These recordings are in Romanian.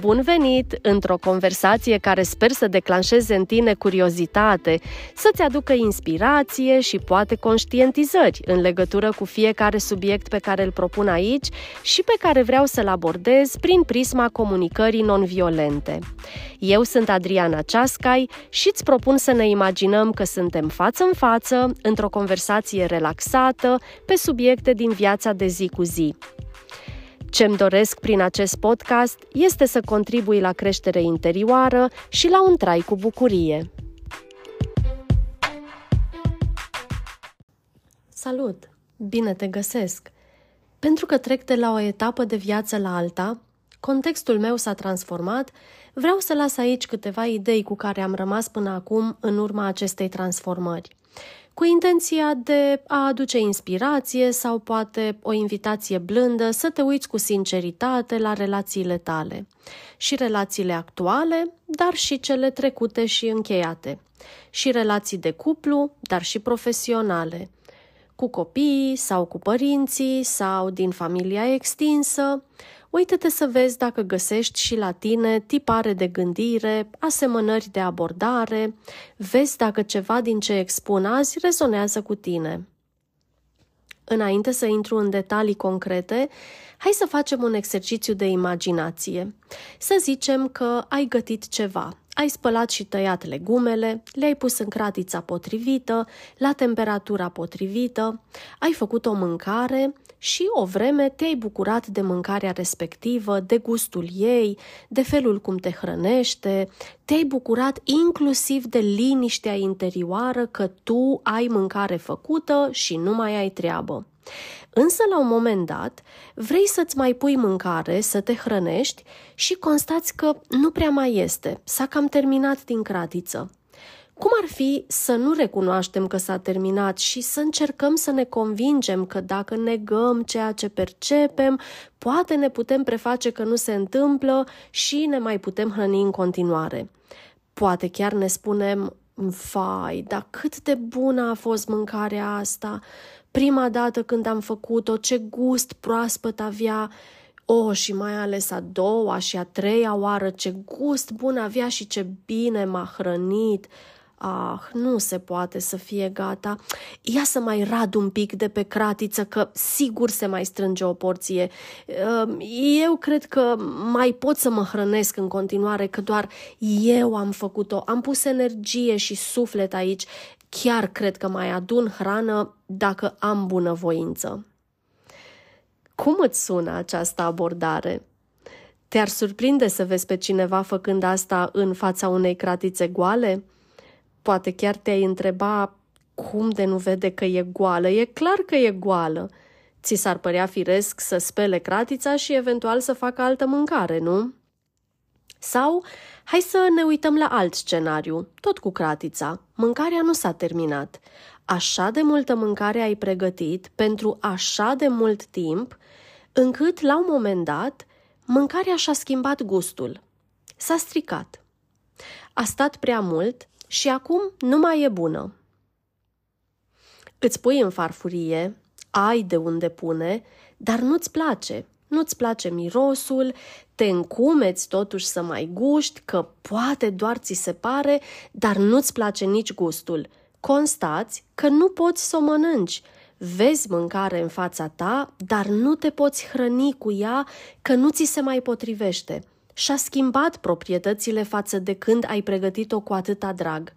Bun venit într-o conversație care sper să declanșeze în tine curiozitate, să-ți aducă inspirație și poate conștientizări în legătură cu fiecare subiect pe care îl propun aici și pe care vreau să-l abordez prin prisma comunicării non-violente. Eu sunt Adriana Ceascai și îți propun să ne imaginăm că suntem față în față, într-o conversație relaxată, pe subiecte din viața de zi cu zi. Ce-mi doresc prin acest podcast este să contribui la creștere interioară și la un trai cu bucurie. Salut! Bine te găsesc! Pentru că trec de la o etapă de viață la alta, contextul meu s-a transformat, vreau să las aici câteva idei cu care am rămas până acum în urma acestei transformări cu intenția de a aduce inspirație sau poate o invitație blândă să te uiți cu sinceritate la relațiile tale. Și relațiile actuale, dar și cele trecute și încheiate. Și relații de cuplu, dar și profesionale. Cu copiii sau cu părinții sau din familia extinsă, Uită-te să vezi dacă găsești și la tine tipare de gândire, asemănări de abordare, vezi dacă ceva din ce expun azi rezonează cu tine. Înainte să intru în detalii concrete, hai să facem un exercițiu de imaginație. Să zicem că ai gătit ceva, ai spălat și tăiat legumele, le-ai pus în cratița potrivită, la temperatura potrivită, ai făcut o mâncare și o vreme te-ai bucurat de mâncarea respectivă, de gustul ei, de felul cum te hrănește, te-ai bucurat inclusiv de liniștea interioară că tu ai mâncare făcută și nu mai ai treabă. Însă, la un moment dat, vrei să-ți mai pui mâncare, să te hrănești și constați că nu prea mai este, s-a cam terminat din cratiță. Cum ar fi să nu recunoaștem că s-a terminat și să încercăm să ne convingem că dacă negăm ceea ce percepem, poate ne putem preface că nu se întâmplă și ne mai putem hrăni în continuare? Poate chiar ne spunem, vai, dar cât de bună a fost mâncarea asta! Prima dată când am făcut-o, ce gust proaspăt avea! O, oh, și mai ales a doua și a treia oară, ce gust bun avea și ce bine m-a hrănit! Ah, nu se poate să fie gata. Ia să mai rad un pic de pe cratiță, că sigur se mai strânge o porție. Ehm, eu cred că mai pot să mă hrănesc în continuare, că doar eu am făcut-o. Am pus energie și suflet aici. Chiar cred că mai adun hrană dacă am bunăvoință. Cum îți sună această abordare? Te-ar surprinde să vezi pe cineva făcând asta în fața unei cratițe goale? Poate chiar te-ai întreba cum de nu vede că e goală. E clar că e goală. Ți s-ar părea firesc să spele cratița și eventual să facă altă mâncare, nu? Sau hai să ne uităm la alt scenariu, tot cu cratița. Mâncarea nu s-a terminat. Așa de multă mâncare ai pregătit pentru așa de mult timp, încât la un moment dat mâncarea și-a schimbat gustul. S-a stricat. A stat prea mult și acum nu mai e bună. Îți pui în farfurie, ai de unde pune, dar nu-ți place. Nu-ți place mirosul, te încumeți totuși să mai guști, că poate doar ți se pare, dar nu-ți place nici gustul. Constați că nu poți să o mănânci. Vezi mâncare în fața ta, dar nu te poți hrăni cu ea, că nu ți se mai potrivește – și-a schimbat proprietățile față de când ai pregătit-o cu atâta drag.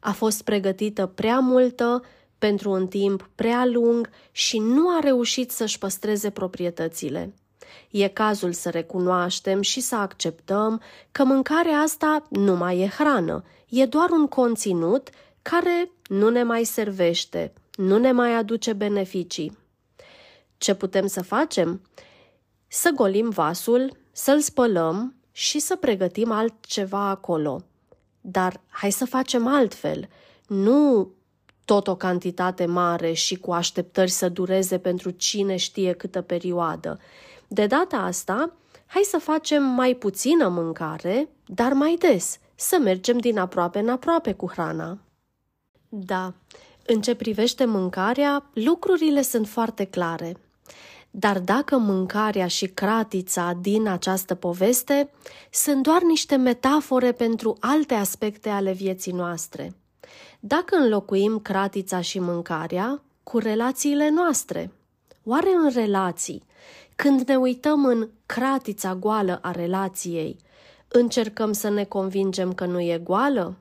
A fost pregătită prea multă, pentru un timp prea lung și nu a reușit să-și păstreze proprietățile. E cazul să recunoaștem și să acceptăm că mâncarea asta nu mai e hrană, e doar un conținut care nu ne mai servește, nu ne mai aduce beneficii. Ce putem să facem? Să golim vasul să-l spălăm și să pregătim altceva acolo. Dar hai să facem altfel. Nu tot o cantitate mare și cu așteptări să dureze pentru cine știe câtă perioadă. De data asta, hai să facem mai puțină mâncare, dar mai des, să mergem din aproape în aproape cu hrana. Da, în ce privește mâncarea, lucrurile sunt foarte clare. Dar dacă mâncarea și cratița din această poveste sunt doar niște metafore pentru alte aspecte ale vieții noastre. Dacă înlocuim cratița și mâncarea cu relațiile noastre, oare în relații, când ne uităm în cratița goală a relației, încercăm să ne convingem că nu e goală?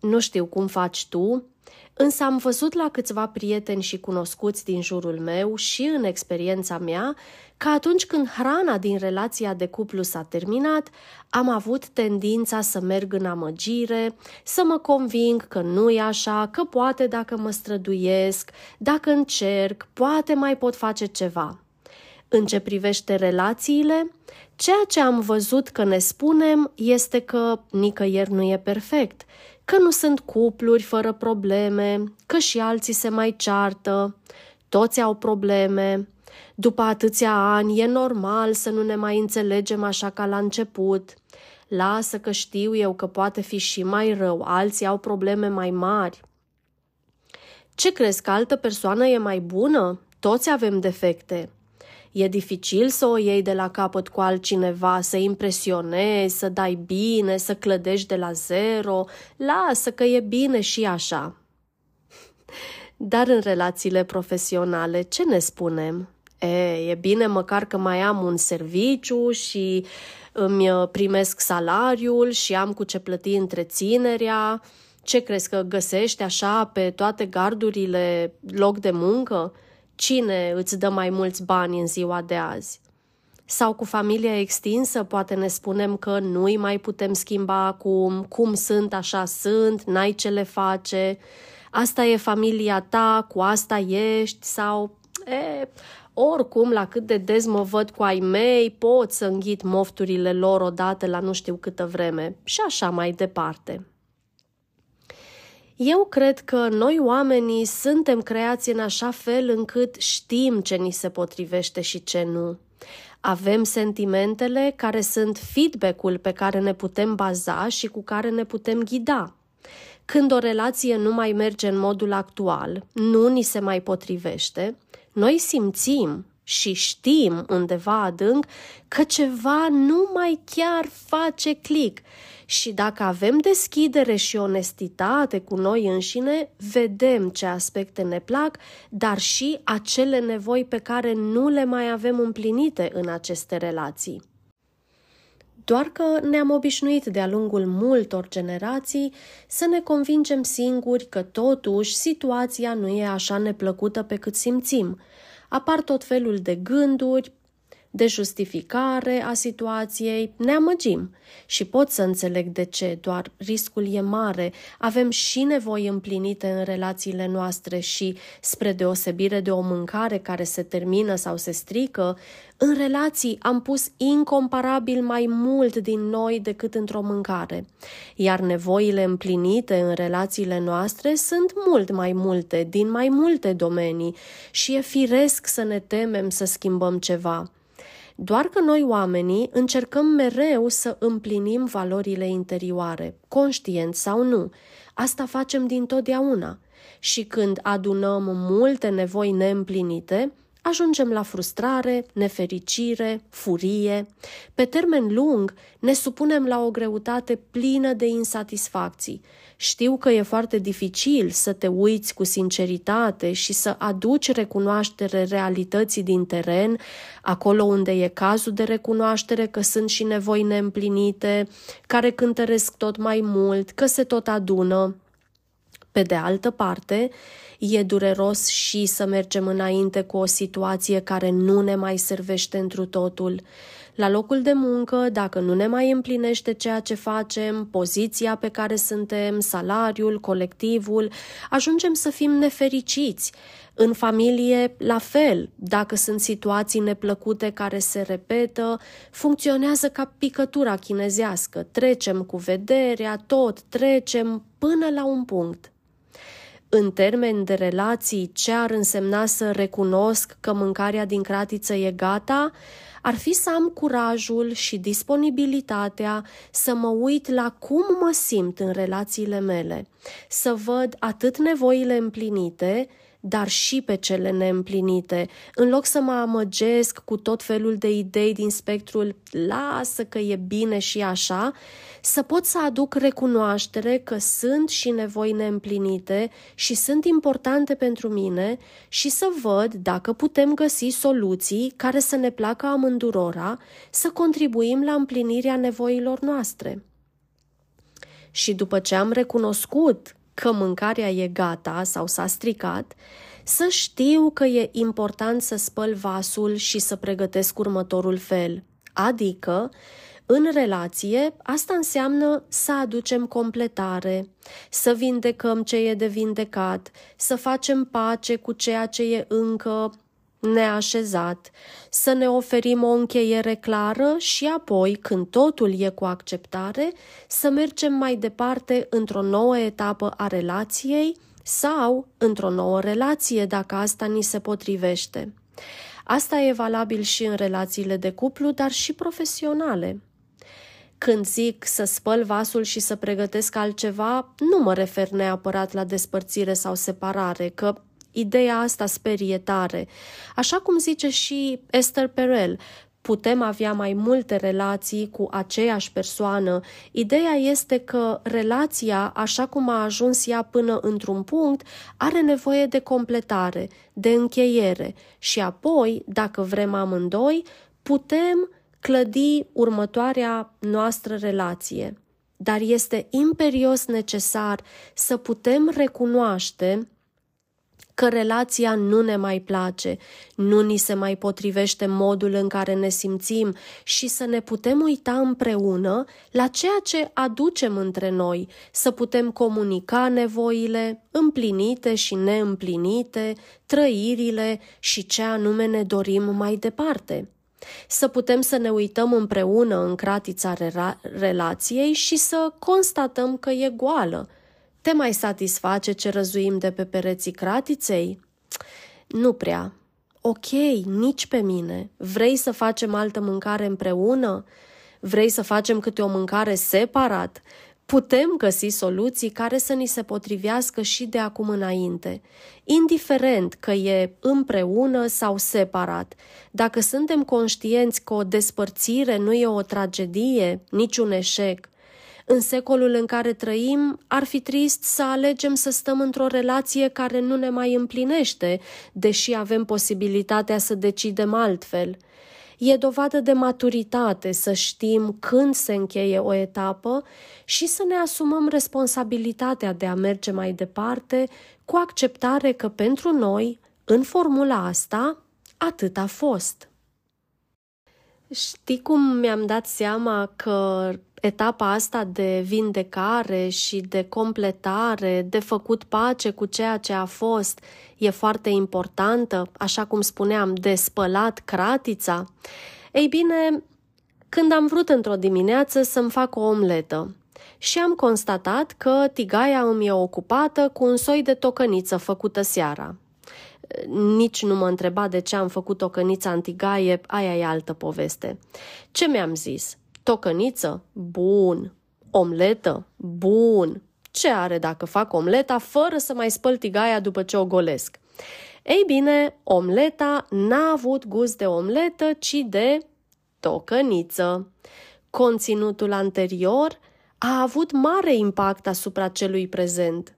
Nu știu cum faci tu, însă am văzut la câțiva prieteni și cunoscuți din jurul meu și în experiența mea că atunci când hrana din relația de cuplu s-a terminat, am avut tendința să merg în amăgire, să mă conving că nu e așa, că poate dacă mă străduiesc, dacă încerc, poate mai pot face ceva. În ce privește relațiile, ceea ce am văzut că ne spunem este că nicăieri nu e perfect, că nu sunt cupluri fără probleme, că și alții se mai ceartă, toți au probleme. După atâția ani e normal să nu ne mai înțelegem așa ca la început. Lasă că știu eu că poate fi și mai rău, alții au probleme mai mari. Ce crezi că altă persoană e mai bună? Toți avem defecte. E dificil să o iei de la capăt cu altcineva, să impresionezi, să dai bine, să clădești de la zero. Lasă că e bine și așa. Dar în relațiile profesionale, ce ne spunem? E, e bine măcar că mai am un serviciu și îmi uh, primesc salariul și am cu ce plăti întreținerea. Ce crezi că găsești așa pe toate gardurile loc de muncă? Cine îți dă mai mulți bani în ziua de azi? Sau cu familia extinsă poate ne spunem că nu-i mai putem schimba acum, cum sunt, așa sunt, n-ai ce le face, asta e familia ta, cu asta ești sau... E, oricum, la cât de des mă văd cu ai mei, pot să înghit mofturile lor odată la nu știu câtă vreme și așa mai departe. Eu cred că noi oamenii suntem creați în așa fel încât știm ce ni se potrivește și ce nu. Avem sentimentele care sunt feedback-ul pe care ne putem baza și cu care ne putem ghida. Când o relație nu mai merge în modul actual, nu ni se mai potrivește, noi simțim și știm undeva adânc că ceva nu mai chiar face click și dacă avem deschidere și onestitate cu noi înșine, vedem ce aspecte ne plac, dar și acele nevoi pe care nu le mai avem împlinite în aceste relații. Doar că ne-am obișnuit de-a lungul multor generații să ne convingem singuri că totuși situația nu e așa neplăcută pe cât simțim. Apar tot felul de gânduri, de justificare a situației, ne amăgim. Și pot să înțeleg de ce, doar riscul e mare, avem și nevoi împlinite în relațiile noastre și, spre deosebire de o mâncare care se termină sau se strică, în relații am pus incomparabil mai mult din noi decât într-o mâncare, iar nevoile împlinite în relațiile noastre sunt mult mai multe, din mai multe domenii și e firesc să ne temem să schimbăm ceva. Doar că noi oamenii încercăm mereu să împlinim valorile interioare, conștient sau nu. Asta facem din totdeauna. Și când adunăm multe nevoi neîmplinite, ajungem la frustrare, nefericire, furie. Pe termen lung, ne supunem la o greutate plină de insatisfacții. Știu că e foarte dificil să te uiți cu sinceritate și să aduci recunoaștere realității din teren, acolo unde e cazul de recunoaștere că sunt și nevoi neîmplinite, care cântăresc tot mai mult, că se tot adună. Pe de altă parte, e dureros și să mergem înainte cu o situație care nu ne mai servește întru totul. La locul de muncă, dacă nu ne mai împlinește ceea ce facem, poziția pe care suntem, salariul, colectivul, ajungem să fim nefericiți. În familie, la fel, dacă sunt situații neplăcute care se repetă, funcționează ca picătura chinezească. Trecem cu vederea, tot trecem până la un punct. În termeni de relații, ce ar însemna să recunosc că mâncarea din cratiță e gata? Ar fi să am curajul și disponibilitatea să mă uit la cum mă simt în relațiile mele, să văd atât nevoile împlinite, dar și pe cele neîmplinite. În loc să mă amăgesc cu tot felul de idei din spectrul lasă că e bine și așa, să pot să aduc recunoaștere că sunt și nevoi neîmplinite și sunt importante pentru mine și să văd dacă putem găsi soluții care să ne placă amândurora, să contribuim la împlinirea nevoilor noastre. Și după ce am recunoscut că mâncarea e gata sau s-a stricat, să știu că e important să spăl vasul și să pregătesc următorul fel. Adică, în relație, asta înseamnă să aducem completare, să vindecăm ce e de vindecat, să facem pace cu ceea ce e încă neașezat, să ne oferim o încheiere clară și apoi, când totul e cu acceptare, să mergem mai departe într-o nouă etapă a relației sau într-o nouă relație dacă asta ni se potrivește. Asta e valabil și în relațiile de cuplu, dar și profesionale. Când zic să spăl vasul și să pregătesc altceva, nu mă refer neapărat la despărțire sau separare, că Ideea asta sperie tare. Așa cum zice și Esther Perel, putem avea mai multe relații cu aceeași persoană. Ideea este că relația, așa cum a ajuns ea până într-un punct, are nevoie de completare, de încheiere și apoi, dacă vrem amândoi, putem clădi următoarea noastră relație. Dar este imperios necesar să putem recunoaște că relația nu ne mai place, nu ni se mai potrivește modul în care ne simțim și să ne putem uita împreună la ceea ce aducem între noi, să putem comunica nevoile împlinite și neîmplinite, trăirile și ce anume ne dorim mai departe. Să putem să ne uităm împreună în cratița relației și să constatăm că e goală, te mai satisface ce răzuim de pe pereții cratiței? Nu prea. Ok, nici pe mine. Vrei să facem altă mâncare împreună? Vrei să facem câte o mâncare separat? Putem găsi soluții care să ni se potrivească și de acum înainte, indiferent că e împreună sau separat. Dacă suntem conștienți că o despărțire nu e o tragedie, nici un eșec, în secolul în care trăim, ar fi trist să alegem să stăm într-o relație care nu ne mai împlinește, deși avem posibilitatea să decidem altfel. E dovadă de maturitate să știm când se încheie o etapă și să ne asumăm responsabilitatea de a merge mai departe cu acceptare că pentru noi, în formula asta, atât a fost. Știi cum mi-am dat seama că etapa asta de vindecare și de completare, de făcut pace cu ceea ce a fost, e foarte importantă, așa cum spuneam, de spălat cratița? Ei bine, când am vrut într-o dimineață să-mi fac o omletă și am constatat că tigaia îmi e ocupată cu un soi de tocăniță făcută seara. Nici nu mă întreba de ce am făcut tocănița în tigaie, aia e altă poveste. Ce mi-am zis? Tocăniță? Bun. Omletă? Bun. Ce are dacă fac omleta fără să mai spăl tigaia după ce o golesc? Ei bine, omleta n-a avut gust de omletă, ci de tocăniță. Conținutul anterior a avut mare impact asupra celui prezent.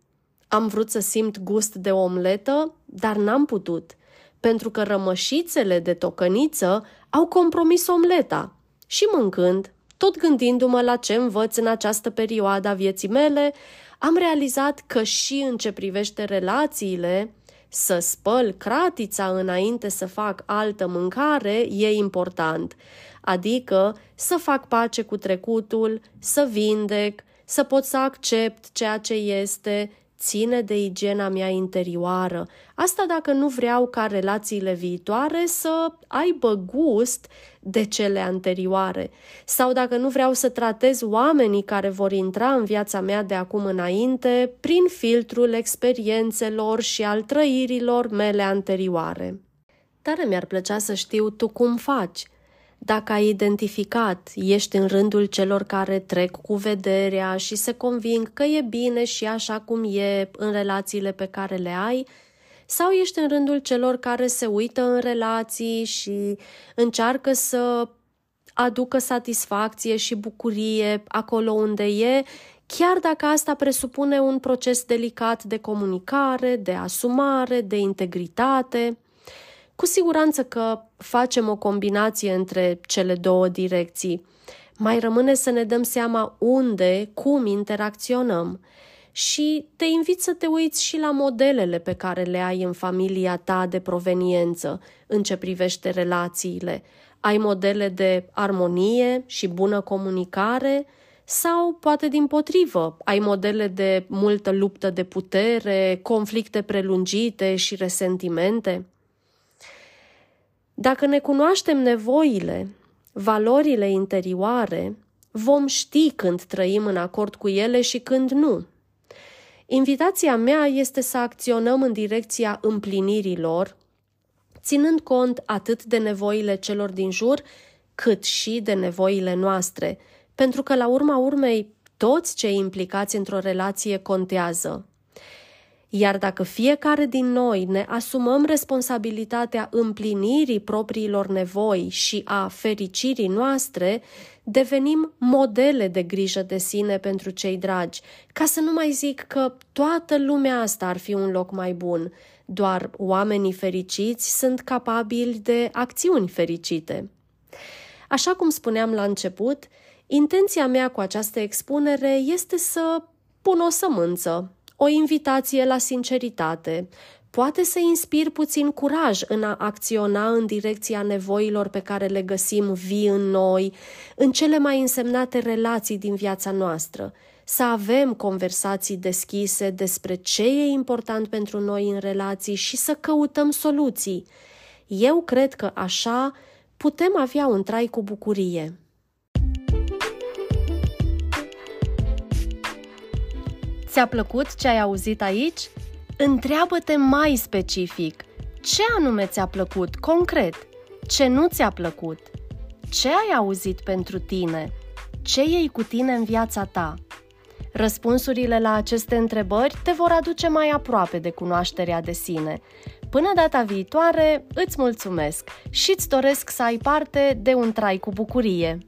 Am vrut să simt gust de omletă, dar n-am putut, pentru că rămășițele de tocăniță au compromis omleta. Și mâncând, tot gândindu-mă la ce învăț în această perioadă a vieții mele, am realizat că și în ce privește relațiile, să spăl cratița înainte să fac altă mâncare e important, adică să fac pace cu trecutul, să vindec, să pot să accept ceea ce este ține de igiena mea interioară. Asta dacă nu vreau ca relațiile viitoare să aibă gust de cele anterioare sau dacă nu vreau să tratez oamenii care vor intra în viața mea de acum înainte prin filtrul experiențelor și al trăirilor mele anterioare. Tare mi-ar plăcea să știu tu cum faci, dacă ai identificat, ești în rândul celor care trec cu vederea și se conving că e bine și așa cum e în relațiile pe care le ai, Sau ești în rândul celor care se uită în relații și încearcă să aducă satisfacție și bucurie acolo unde e, chiar dacă asta presupune un proces delicat de comunicare, de asumare, de integritate. Cu siguranță că facem o combinație între cele două direcții. Mai rămâne să ne dăm seama unde, cum interacționăm. Și te invit să te uiți și la modelele pe care le ai în familia ta de proveniență în ce privește relațiile. Ai modele de armonie și bună comunicare sau poate din potrivă, ai modele de multă luptă de putere, conflicte prelungite și resentimente? Dacă ne cunoaștem nevoile, valorile interioare, vom ști când trăim în acord cu ele și când nu. Invitația mea este să acționăm în direcția împlinirilor, ținând cont atât de nevoile celor din jur, cât și de nevoile noastre, pentru că la urma urmei toți cei implicați într-o relație contează. Iar dacă fiecare din noi ne asumăm responsabilitatea împlinirii propriilor nevoi și a fericirii noastre, devenim modele de grijă de sine pentru cei dragi, ca să nu mai zic că toată lumea asta ar fi un loc mai bun. Doar oamenii fericiți sunt capabili de acțiuni fericite. Așa cum spuneam la început, intenția mea cu această expunere este să pun o sămânță, o invitație la sinceritate, poate să inspir puțin curaj în a acționa în direcția nevoilor pe care le găsim vii în noi, în cele mai însemnate relații din viața noastră, să avem conversații deschise despre ce e important pentru noi în relații și să căutăm soluții. Eu cred că așa putem avea un trai cu bucurie. Ți-a plăcut ce ai auzit aici? Întreabă-te mai specific. Ce anume ți-a plăcut, concret? Ce nu ți-a plăcut? Ce ai auzit pentru tine? Ce iei cu tine în viața ta? Răspunsurile la aceste întrebări te vor aduce mai aproape de cunoașterea de sine. Până data viitoare, îți mulțumesc și îți doresc să ai parte de un trai cu bucurie.